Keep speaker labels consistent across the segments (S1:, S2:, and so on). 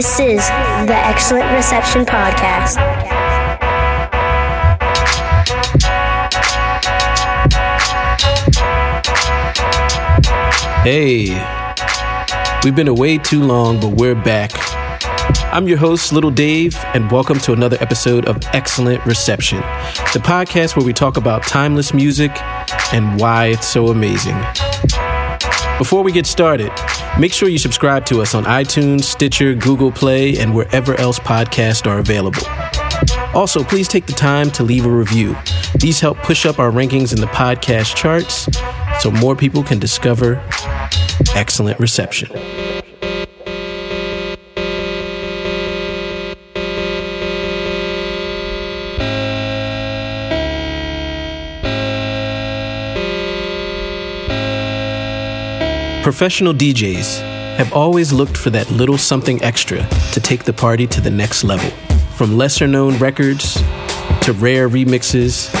S1: This is the Excellent Reception Podcast.
S2: Hey, we've been away too long, but we're back. I'm your host, Little Dave, and welcome to another episode of Excellent Reception, the podcast where we talk about timeless music and why it's so amazing. Before we get started, make sure you subscribe to us on iTunes, Stitcher, Google Play, and wherever else podcasts are available. Also, please take the time to leave a review. These help push up our rankings in the podcast charts so more people can discover excellent reception. Professional DJs have always looked for that little something extra to take the party to the next level. From lesser known records to rare remixes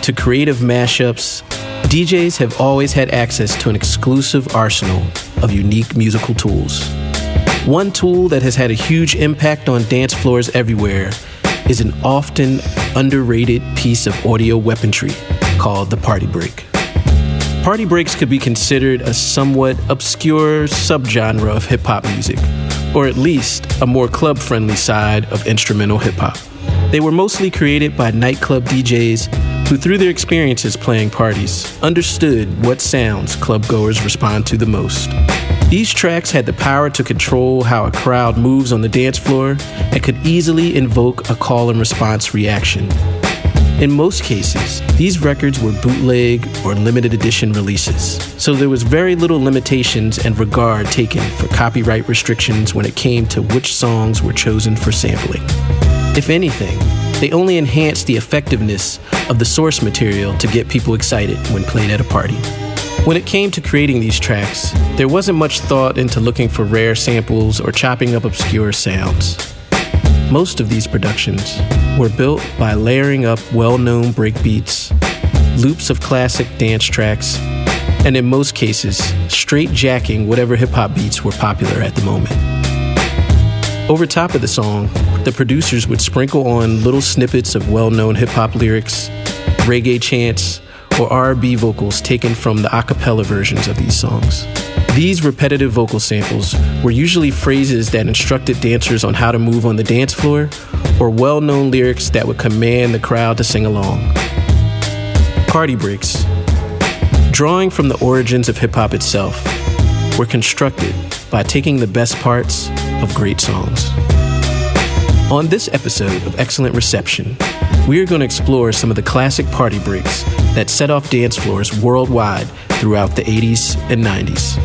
S2: to creative mashups, DJs have always had access to an exclusive arsenal of unique musical tools. One tool that has had a huge impact on dance floors everywhere is an often underrated piece of audio weaponry called the party break. Party breaks could be considered a somewhat obscure subgenre of hip hop music, or at least a more club friendly side of instrumental hip hop. They were mostly created by nightclub DJs who, through their experiences playing parties, understood what sounds club goers respond to the most. These tracks had the power to control how a crowd moves on the dance floor and could easily invoke a call and response reaction. In most cases, these records were bootleg or limited edition releases, so there was very little limitations and regard taken for copyright restrictions when it came to which songs were chosen for sampling. If anything, they only enhanced the effectiveness of the source material to get people excited when played at a party. When it came to creating these tracks, there wasn't much thought into looking for rare samples or chopping up obscure sounds. Most of these productions were built by layering up well known breakbeats, loops of classic dance tracks, and in most cases, straight jacking whatever hip hop beats were popular at the moment. Over top of the song, the producers would sprinkle on little snippets of well known hip hop lyrics, reggae chants, or R&B vocals taken from the a cappella versions of these songs. These repetitive vocal samples were usually phrases that instructed dancers on how to move on the dance floor, or well known lyrics that would command the crowd to sing along. Party breaks, drawing from the origins of hip hop itself, were constructed by taking the best parts of great songs. On this episode of Excellent Reception, we are going to explore some of the classic party breaks that set off dance floors worldwide throughout the 80s and 90s.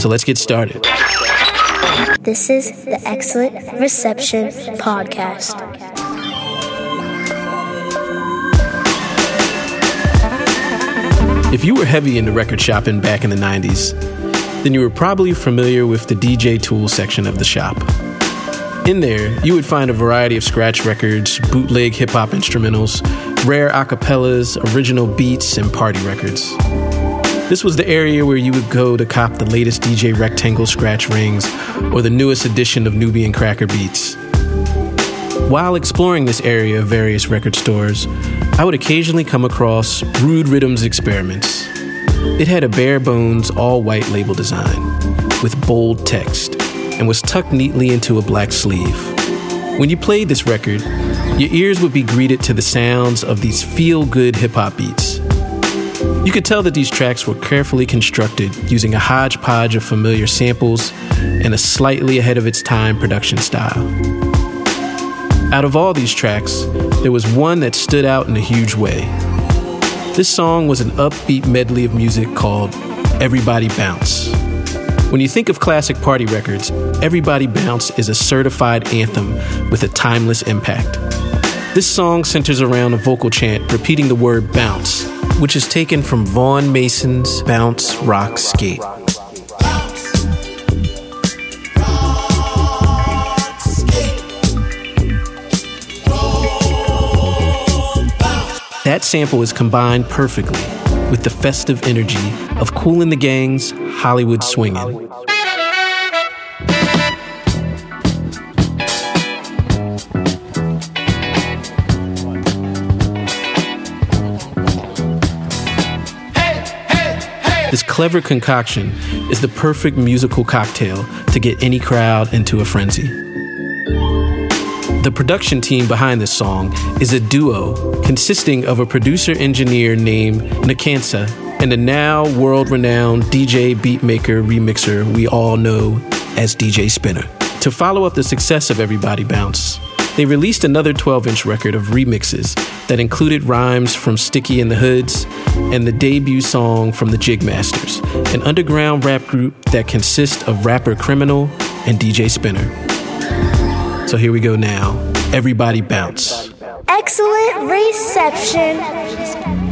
S2: So let's get started.
S1: This is the Excellent Reception Podcast.
S2: If you were heavy into record shopping back in the 90s, then you were probably familiar with the DJ tool section of the shop. In there, you would find a variety of scratch records, bootleg hip hop instrumentals, rare acapellas, original beats, and party records. This was the area where you would go to cop the latest DJ Rectangle scratch rings or the newest edition of Nubian Cracker Beats. While exploring this area of various record stores, I would occasionally come across Rude Rydims Experiments. It had a bare bones, all white label design with bold text and was tucked neatly into a black sleeve. When you played this record, your ears would be greeted to the sounds of these feel good hip hop beats. You could tell that these tracks were carefully constructed using a hodgepodge of familiar samples and a slightly ahead of its time production style. Out of all these tracks, there was one that stood out in a huge way. This song was an upbeat medley of music called Everybody Bounce. When you think of classic party records, Everybody Bounce is a certified anthem with a timeless impact. This song centers around a vocal chant repeating the word bounce which is taken from Vaughn Mason's Bounce Rock Skate. That sample is combined perfectly with the festive energy of Kool and the Gang's Hollywood Swingin'. Clever concoction is the perfect musical cocktail to get any crowd into a frenzy. The production team behind this song is a duo consisting of a producer engineer named Nakansa and a now world renowned DJ, beatmaker, remixer we all know as DJ Spinna. To follow up the success of Everybody Bounce, they released another 12 inch record of remixes that included rhymes from Sticky and the Hoods and the debut song from the Jigmasters, an underground rap group that consists of rapper Kriminul and DJ Spinna. So here we go now. Everybody bounce.
S1: Excellent reception.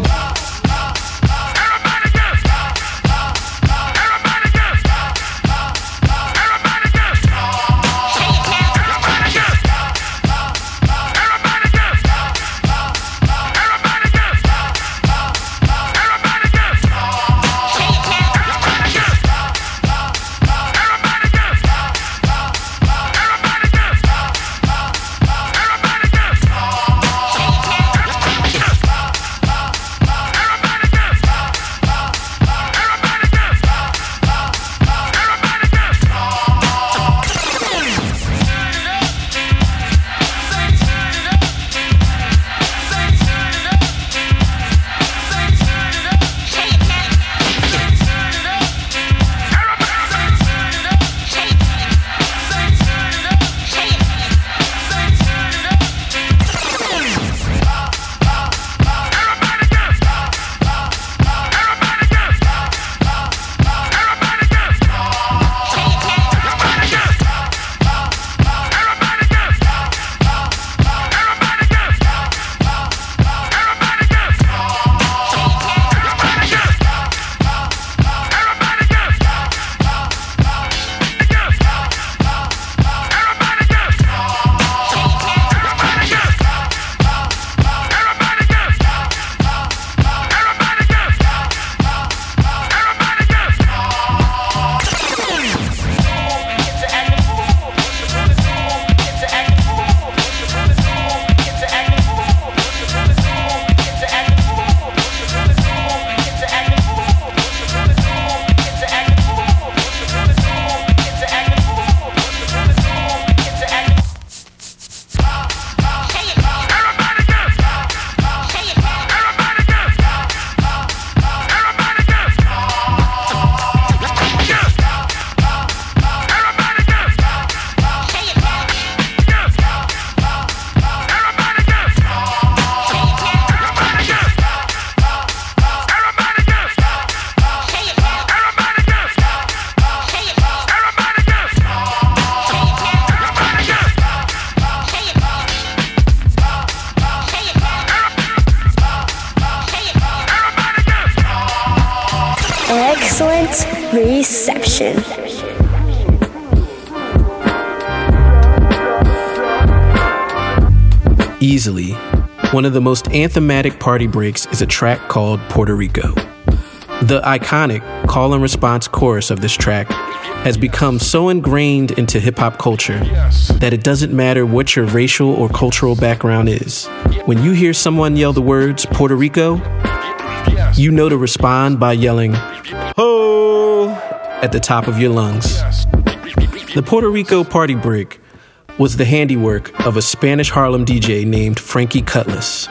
S1: Reception.
S2: Easily, one of the most anthematic party breaks is a track called Puerto Rico. The iconic call and response chorus of this track has become so ingrained into hip hop culture that it doesn't matter what your racial or cultural background is. When you hear someone yell the words Puerto Rico, you know to respond by yelling! At the top of your lungs. The Puerto Rico party break was the handiwork of a Spanish Harlem DJ named Frankie Cutlass.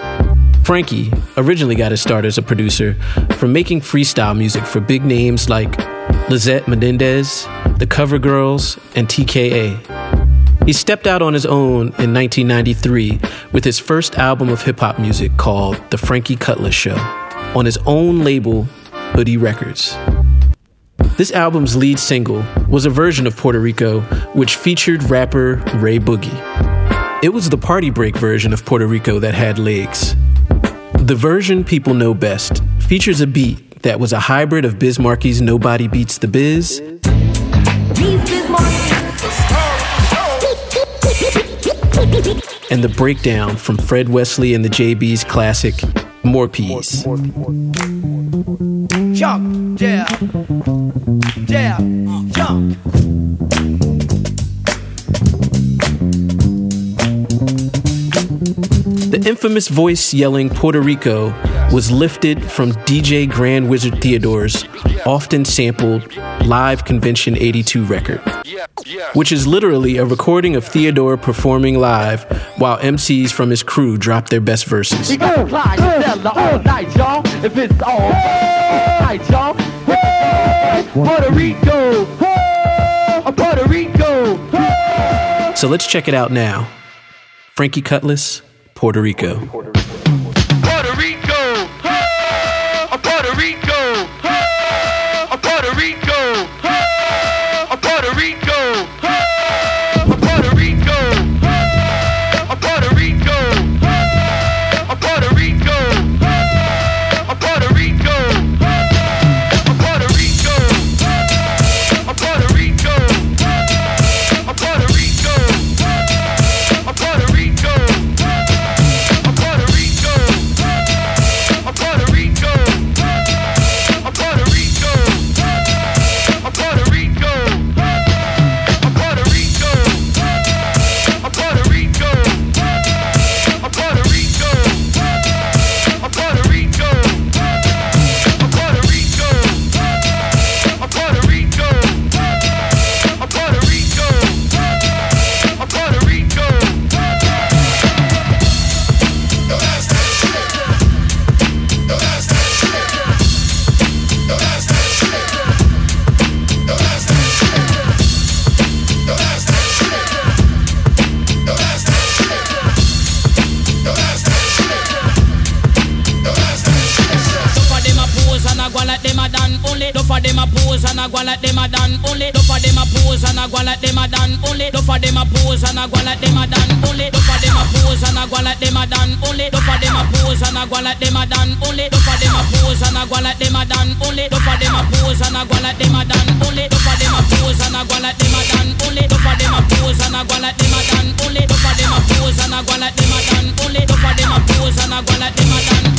S2: Frankie originally got his start as a producer from making freestyle music for big names like Lisette Melendez, the Cover Girls, and TKA. He stepped out on his own in 1993 with his first album of hip hop music called The Frankie Cutlass Show on his own label, Hoodie Records. This album's lead single was a version of Puerto Rico, which featured rapper Ray Boogie. It was the party break version of Puerto Rico that had legs. The version people know best features a beat that was a hybrid of Biz Markie's Nobody Beats the Biz and the breakdown from Fred Wesley and the JB's classic More Peas.
S3: Jump, yeah, yeah, jump.
S2: The infamous voice yelling Puerto Rico was lifted from DJ Grand Wizard Theodore's often sampled Live Convention 82 record, which is literally a recording of Theodore performing live while MCs from his crew drop their best verses.
S3: He gon' fly Stella all night, y'all. If it's all night, y'all. Hey, Puerto Rico. Hey, Puerto Rico. Hey.
S2: So let's check it out now. Frankie Cutlass, Puerto Rico.
S3: Puerto Rico.
S4: Them a pose and a go like them a done only. Do for them a pose and a go like them a done only. Do for them a pose and a go like them a done only. Do for them a pose and a go like them a done only. Do for them a pose and a go like them a done only. Do for them a pose and a go like them a done only. Do for them a pose and a go like them a done only. Do for them a pose and a go like them a done only. Do for them a pose and a go like them a done only. Do for them a pose and a go like them a done only. Do for them a pose and a go like them a done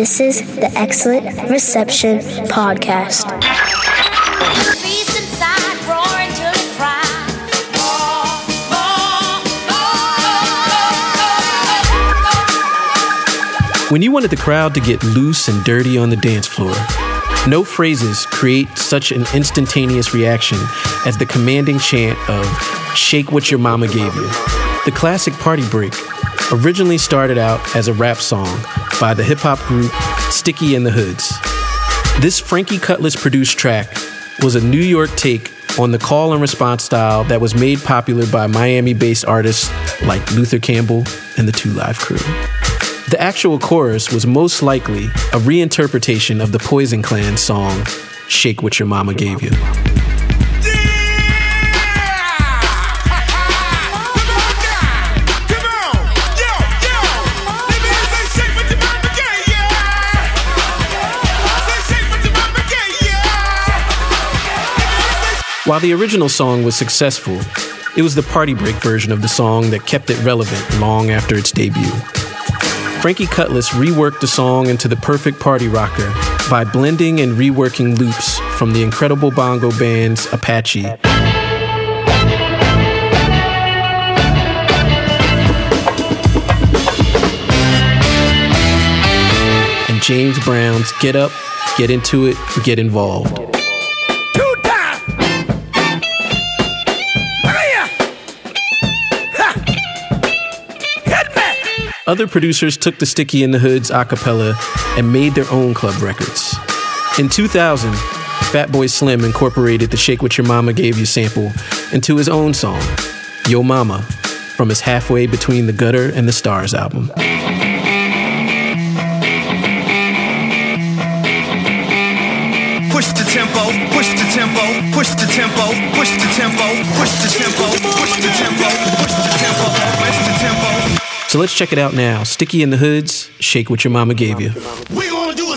S1: This is the Excellent Reception Podcast.
S2: When you wanted the crowd to get loose and dirty on the dance floor, no phrases create such an instantaneous reaction as the commanding chant of Shake What Your Mama Gave You. The classic party break originally started out as a rap song by the hip hop group Sticky and the Hoods. This Frankie Cutlass produced track was a New York take on the call and response style that was made popular by Miami based artists like Luther Campbell and the Two Live Crew. The actual chorus was most likely a reinterpretation of the Poison Clan song Shake What Your Mama Gave You. While the original song was successful, it was the party break version of the song that kept it relevant long after its debut. Frankie Cutlass reworked the song into the perfect party rocker by blending and reworking loops from the incredible bongo bands Apache and James Brown's Get Up, Get Into It, Get Involved. Other producers took the Sticky in the Hoods a cappella and made their own club records. In 2000, Fatboy Slim incorporated the Shake What Your Mama Gave You sample into his own song, Ya Mama, from his Halfway Between the Gutter and the Stars album.
S5: Push the tempo, push the tempo, push the tempo, push the tempo, push the tempo, push the tempo, push the tempo, push the tempo.
S2: So let's check it out now. Sticky in the Hoods, Shake What Your Mama Gave You.
S6: We gonna do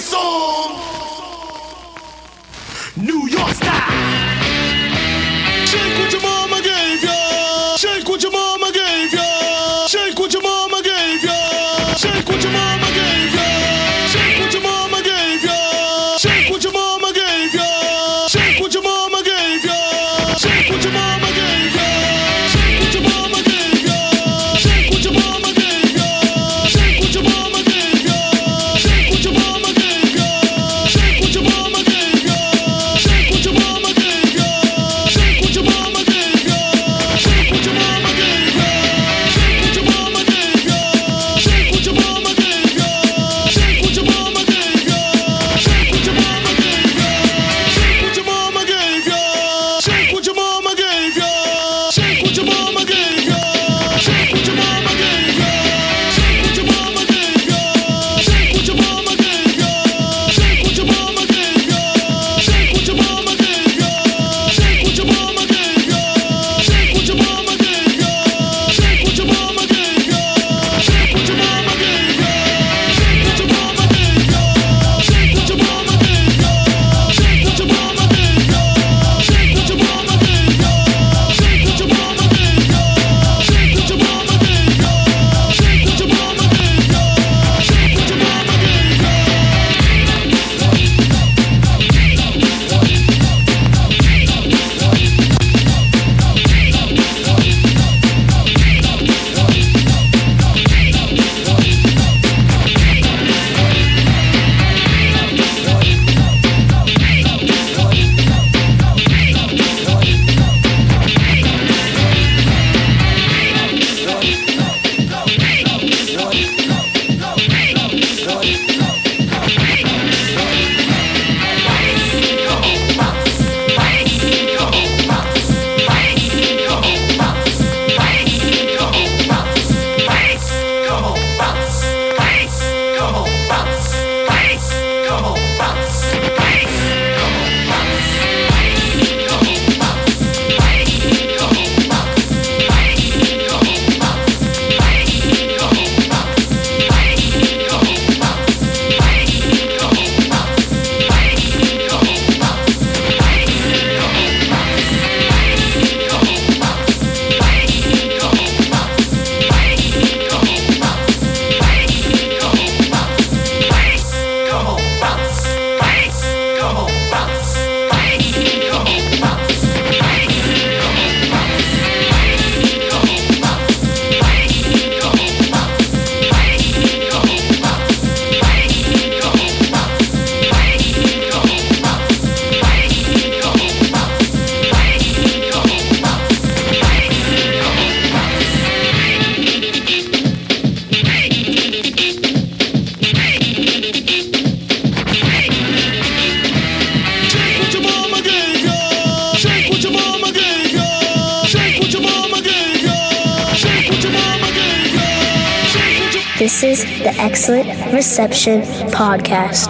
S1: Podcast.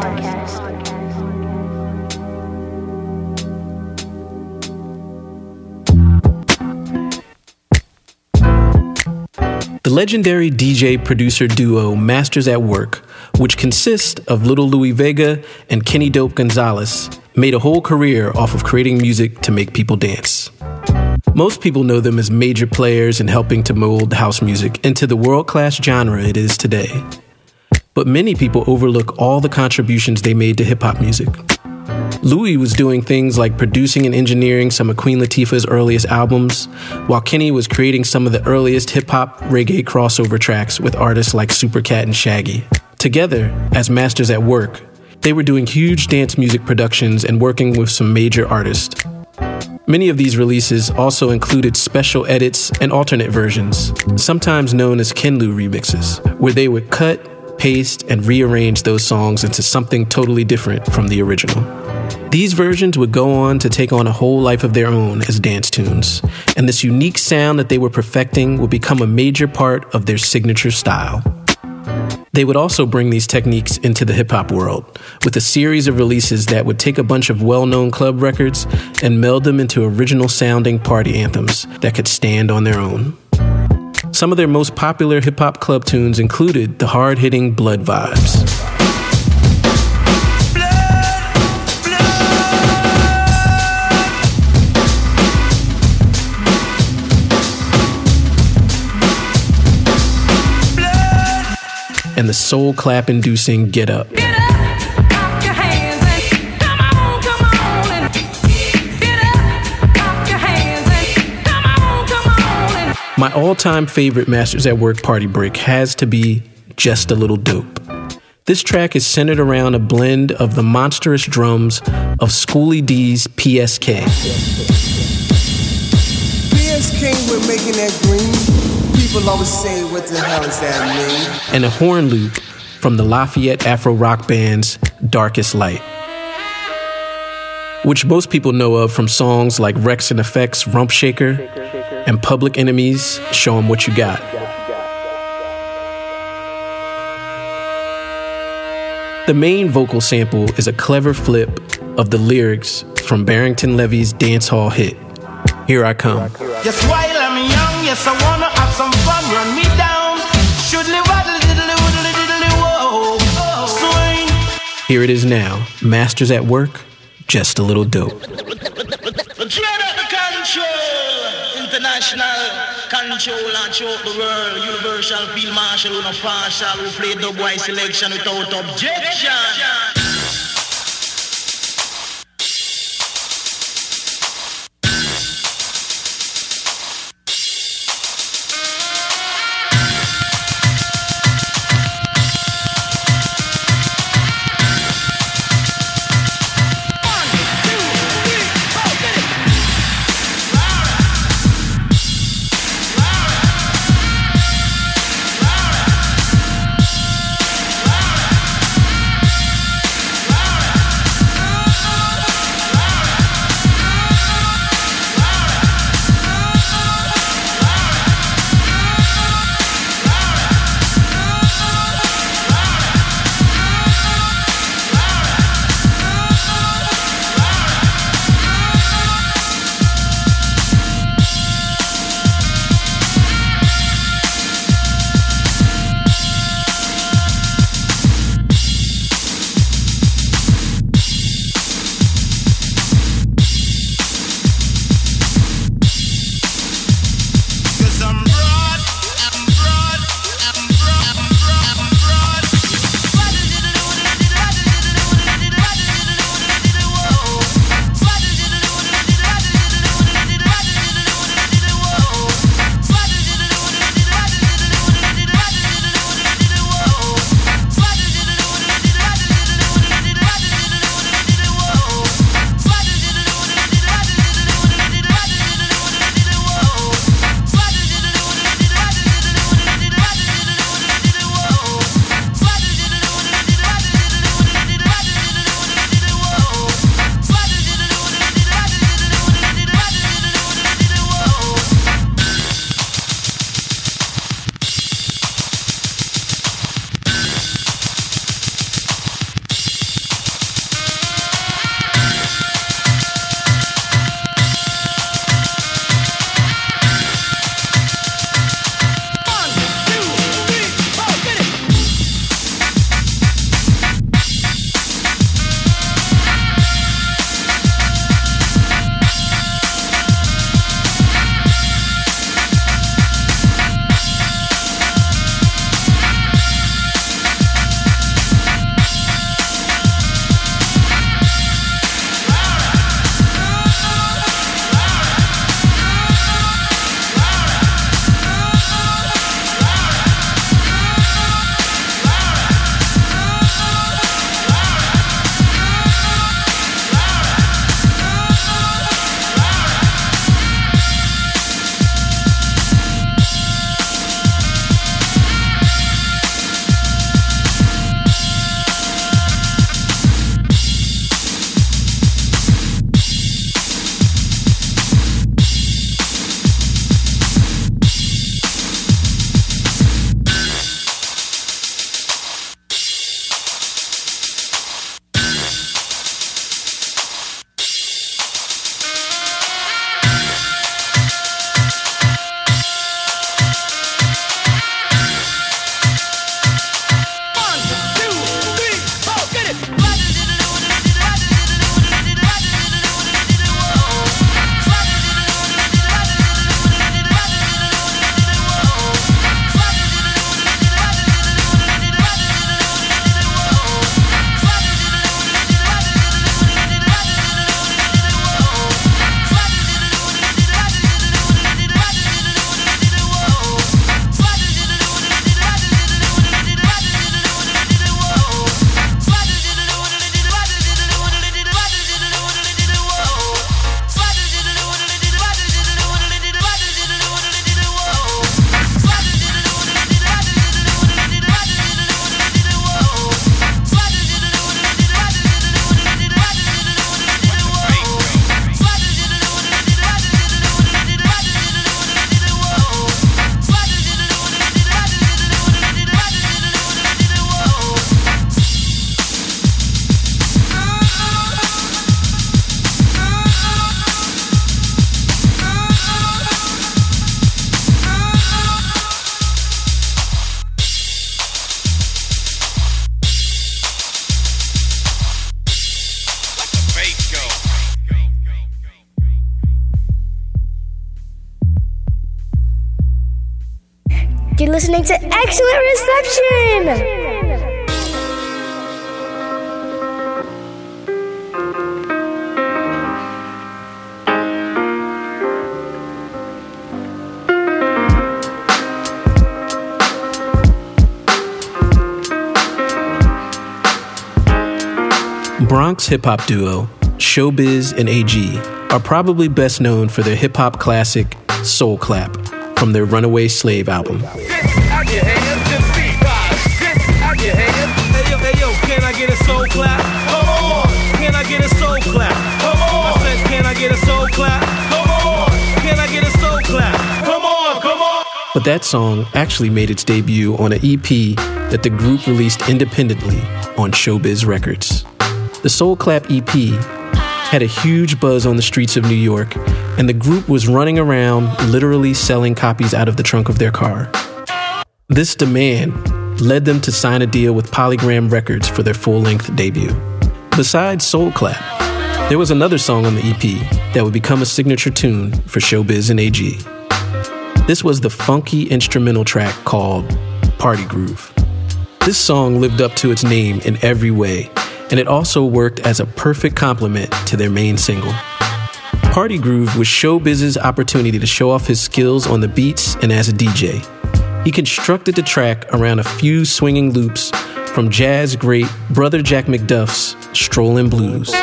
S2: The legendary DJ producer duo Masters at Work, which consists of Little Louie Vega and Kenny Dope Gonzalez, made a whole career off of creating music to make people dance. Most people know them as major players in helping to mold house music into the world class genre it is today. But many people overlook all the contributions they made to hip hop music. Louie was doing things like producing and engineering some of Queen Latifah's earliest albums, while Kenny was creating some of the earliest hip hop reggae crossover tracks with artists like Supercat and Shaggy. Together, as masters at work, they were doing huge dance music productions and working with some major artists. Many of these releases also included special edits and alternate versions, sometimes known as Kenlu remixes, where they would cut, paste, and rearrange those songs into something totally different from the original. These versions would go on to take on a whole life of their own as dance tunes, and this unique sound that they were perfecting would become a major part of their signature style. They would also bring these techniques into the hip hop world with a series of releases that would take a bunch of well known club records and meld them into original sounding party anthems that could stand on their own. Some of their most popular hip hop club tunes included the hard hitting Blood Vibes. And the soul clap inducing Get Up. My all time favorite Masters at Work party break has to be Just a Little Dope. This track is centered around a blend of the monstrous drums of Schoolly D's PSK
S7: PSK, we're making that green. People always say, what the hell does that mean?
S2: and a horn loop from the Lafayette Afro rock band's Darkest Light, which most people know of from songs like Wreckx-N-Effect's Rump Shaker and Public Enemy's, show them What You Got. The main vocal sample is a clever flip of the lyrics from Barrington Levy's dance hall hit, Here I Come.
S8: Yes, while I'm young, yes, I wanna have some fun. Run me down. Should live waddle diddly woodly diddly whoa. Swing.
S2: Here it is now Masters at Work, Just a Little Dope.
S8: International control and choke the world. Universal field marshal, no partial. Who play the boy selection without objection.
S1: Listening to Excellent Reception!
S2: Bronx hip hop duo Showbiz and AG are probably best known for their hip hop classic Soul Clap from their Runaway Slave album.
S9: Out your hands, just be This out your hands. Hey yo, hey yo, can I get a soul clap? Come on. Can I get a soul clap? Come on. I said, can I get a soul clap? Come on. Can I get a soul clap? Come on, come on.
S2: But that song actually made its debut on an EP that the group released independently on Showbiz Records. The Soul Clap EP had a huge buzz on the streets of New York, and the group was running around literally selling copies out of the trunk of their car. This demand led them to sign a deal with Polygram Records for their full length debut. Besides Soul Clap, there was another song on the EP that would become a signature tune for Showbiz and AG. This was the funky instrumental track called Party Groove. This song lived up to its name in every way, and it also worked as a perfect complement to their main single. Party Groove was Showbiz's opportunity to show off his skills on the beats and as a DJ. He constructed the track around a few swinging loops from jazz great Brother Jack McDuff's Strollin' Blues.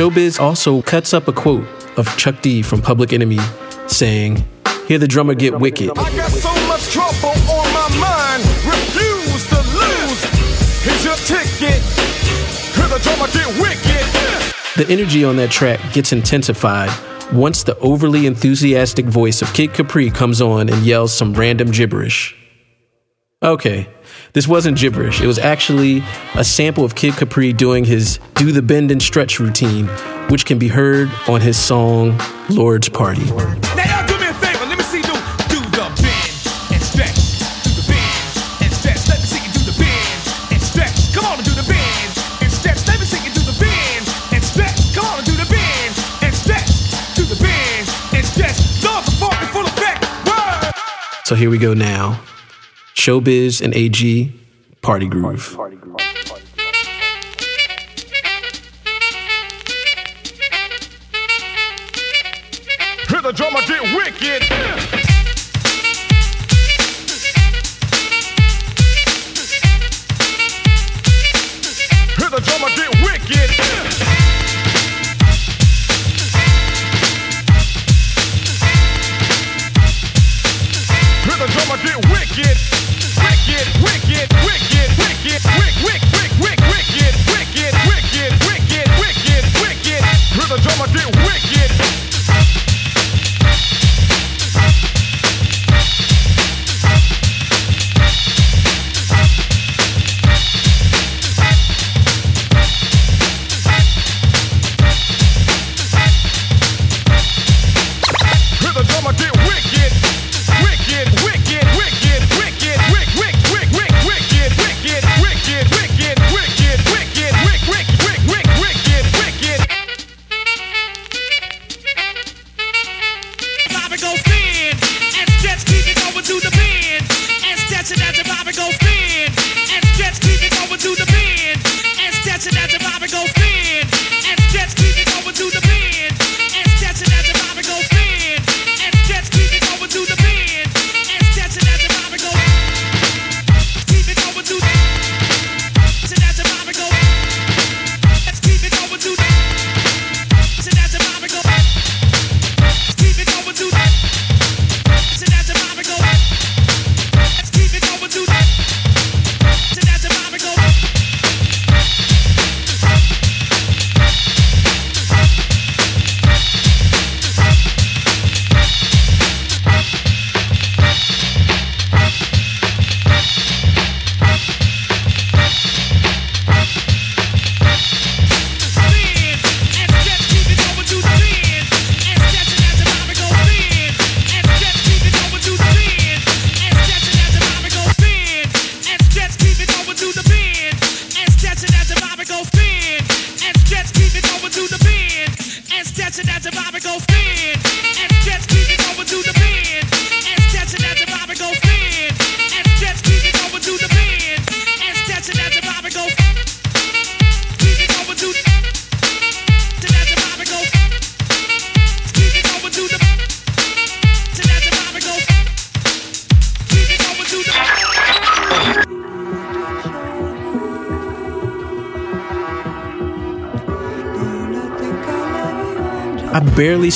S2: Showbiz also cuts up a quote of Chuck D from Public Enemy saying, Hear the drummer get wicked.
S6: I got so much trouble on my mind, refuse to lose. Here's your ticket. Hear the drummer get wicked.
S2: The energy on that track gets intensified once the overly enthusiastic voice of Kid Capri comes on and yells some random gibberish. Okay, this wasn't gibberish. It was actually a sample of Kid Capri doing his do the bend and stretch routine, which can be heard on his song Lord's Party.
S9: Now y'all do me a favor. Let me see you do do the bend and stretch. Do the bend and stretch. Let me see you do the bend and stretch. Come on and do the bend and stretch. Let me see you do the bend and stretch. Come on and do the bend and stretch. Do the bend and stretch. Lord's a funk in full effect. Word.
S2: So here we go now. Showbiz and AG Party Groove.
S6: Hear the drummer get wicked.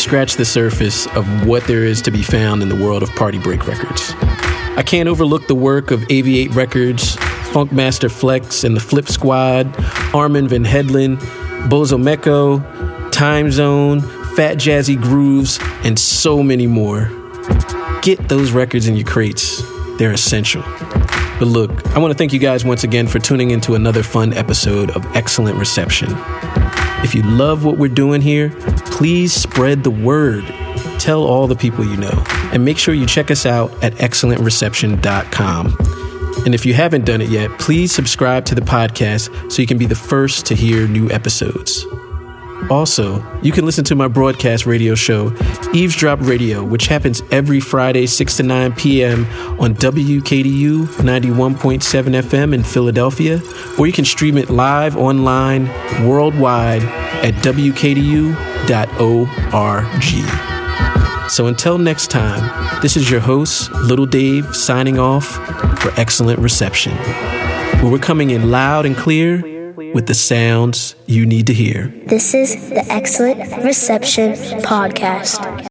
S2: Scratched the surface of what there is to be found in the world of party break records. I can't overlook the work of AV8 Records, Funkmaster Flex and the Flip Squad, Armand Van Helden, Bozo Meko, Time Zone, Fat Jazzy Grooves, and so many more. Get those records in your crates. They're essential. But look, I want to thank you guys once again for tuning into another fun episode of Excellent Reception. If you love what we're doing here, please spread the word. Tell all the people you know. And make sure you check us out at excellentreception.com. And if you haven't done it yet, please subscribe to the podcast so you can be the first to hear new episodes. Also, you can listen to my broadcast radio show, Eavesdrop Radio, which happens every Friday, 6 to 9 p.m. on WKDU 91.7 FM in Philadelphia, or you can stream it live online worldwide at WKDU.org. So until next time, this is your host, Little Dave, signing off for Excellent Reception, where we're coming in loud and clear with the sounds you need to hear.
S1: This is the Excellent Reception Podcast.